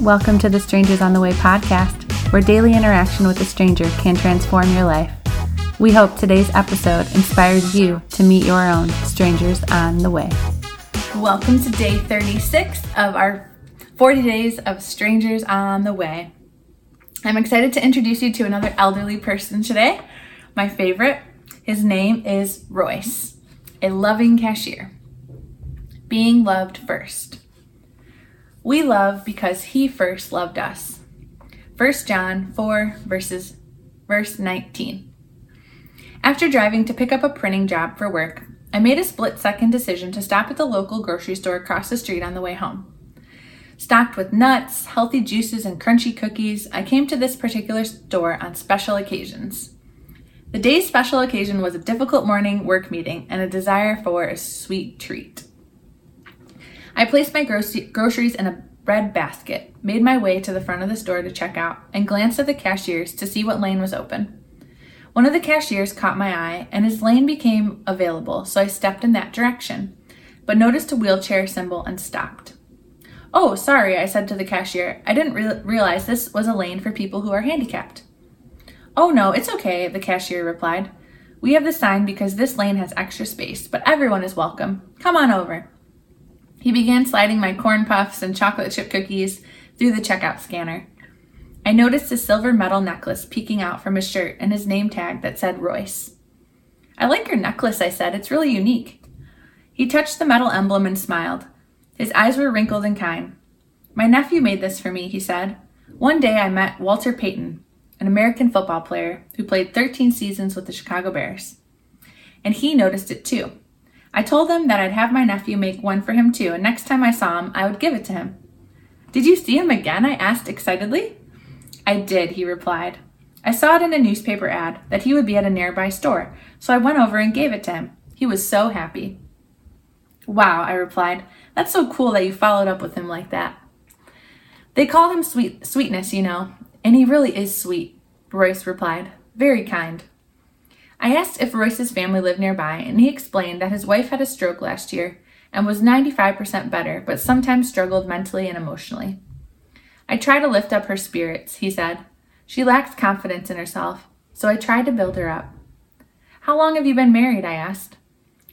Welcome to the Strangers on the Way podcast, where daily interaction with a stranger can transform your life. We hope today's episode inspires you to meet your own strangers on the way. Welcome to day 36 of our 40 days of Strangers on the Way. I'm excited to introduce you to another elderly person today, my favorite. His name is Royce, a loving cashier. Being loved first. We love because he first loved us. 1 John 4 verses verse 19. After driving to pick up a printing job for work, I made a split second decision to stop at the local grocery store across the street on the way home. Stocked with nuts, healthy juices, and crunchy cookies, I came to this particular store on special occasions. The day's special occasion was a difficult morning work meeting and a desire for a sweet treat. I placed my groceries in a bread basket, made my way to the front of the store to check out, and glanced at the cashiers to see what lane was open. One of the cashiers caught my eye, and his lane became available, so I stepped in that direction, but noticed a wheelchair symbol and stopped. Oh, sorry, I said to the cashier. I didn't re- realize this was a lane for people who are handicapped. Oh, no, it's okay, the cashier replied. We have the sign because this lane has extra space, but everyone is welcome. Come on over. He began sliding my corn puffs and chocolate chip cookies through the checkout scanner. I noticed a silver metal necklace peeking out from his shirt and his name tag that said Royce. I like your necklace, I said. It's really unique. He touched the metal emblem and smiled. His eyes were wrinkled and kind. My nephew made this for me, he said. One day I met Walter Payton, an American football player who played 13 seasons with the Chicago Bears. And he noticed it too. I told him that I'd have my nephew make one for him too, and next time I saw him, I would give it to him. Did you see him again? I asked excitedly. I did, he replied. I saw it in a newspaper ad that he would be at a nearby store, so I went over and gave it to him. He was so happy. Wow, I replied. That's so cool that you followed up with him like that. They call him sweet sweetness, you know, and he really is sweet, Royce replied. Very kind. I asked if Royce's family lived nearby, and he explained that his wife had a stroke last year and was 95% better, but sometimes struggled mentally and emotionally. I try to lift up her spirits, he said. She lacks confidence in herself, so I tried to build her up. How long have you been married? I asked.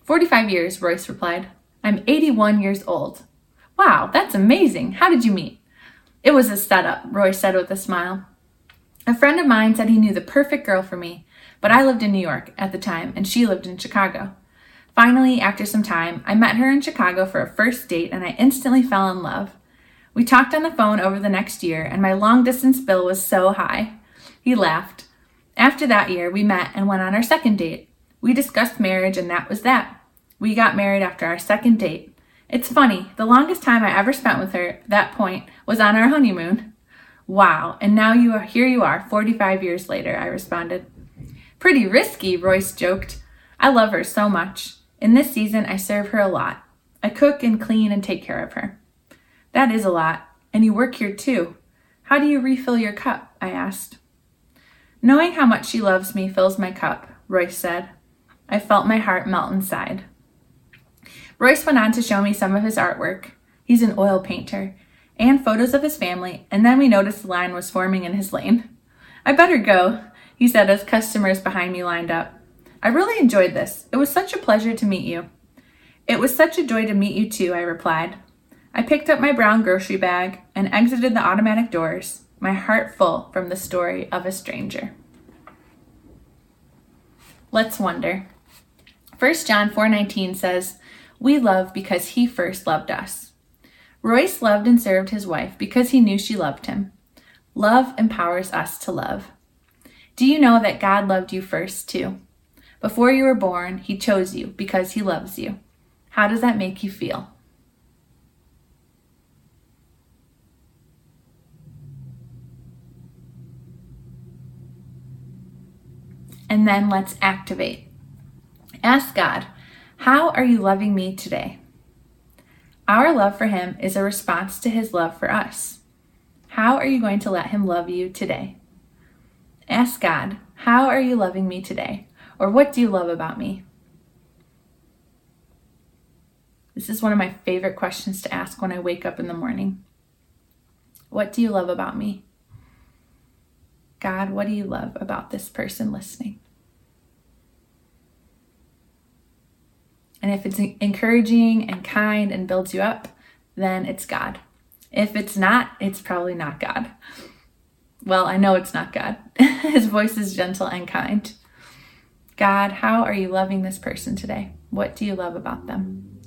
45 years, Royce replied. I'm 81 years old. Wow, that's amazing. How did you meet? It was a setup, Royce said with a smile. A friend of mine said he knew the perfect girl for me, but I lived in New York at the time and she lived in Chicago. Finally, after some time, I met her in Chicago for a first date and I instantly fell in love. We talked on the phone over the next year and my long distance bill was so high. He laughed. After that year, we met and went on our second date. We discussed marriage and that was that. We got married after our second date. It's funny, the longest time I ever spent with her at that point was on our honeymoon. Wow, and now you are here you are 45 years later, I responded. Pretty risky, Royce joked. I love her so much. In this season, I serve her a lot. I cook and clean and take care of her. That is a lot, and you work here too. How do you refill your cup? I asked. Knowing how much she loves me fills my cup, Royce said. I felt my heart melt inside. Royce went on to show me some of his artwork. He's an oil painter, and photos of his family, and then we noticed the line was forming in his lane. I better go he said as customers behind me lined up. I really enjoyed this. It was such a pleasure to meet you. It was such a joy to meet you too, I replied. I picked up my brown grocery bag and exited the automatic doors, my heart full from the story of a stranger. Let's wonder. 1 John 4:19 says, "We love because he first loved us." Royce loved and served his wife because he knew she loved him. Love empowers us to love. Do you know that God loved you first, too? Before you were born, He chose you because He loves you. How does that make you feel? And then let's activate. Ask God, How are you loving me today? Our love for Him is a response to His love for us. How are you going to let Him love you today? Ask God, How are you loving me today? Or what do you love about me? This is one of my favorite questions to ask when I wake up in the morning. What do you love about me? God, what do you love about this person listening? And if it's encouraging and kind and builds you up, then it's God. If it's not, it's probably not God. Well, I know it's not God. His voice is gentle and kind. God, how are you loving this person today? What do you love about them?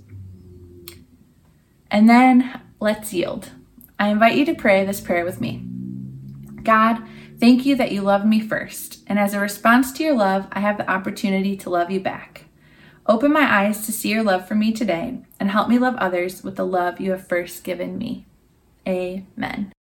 And then let's yield. I invite you to pray this prayer with me. God, thank you that you love me first, and as a response to your love, I have the opportunity to love you back. Open my eyes to see your love for me today, and help me love others with the love you have first given me. Amen.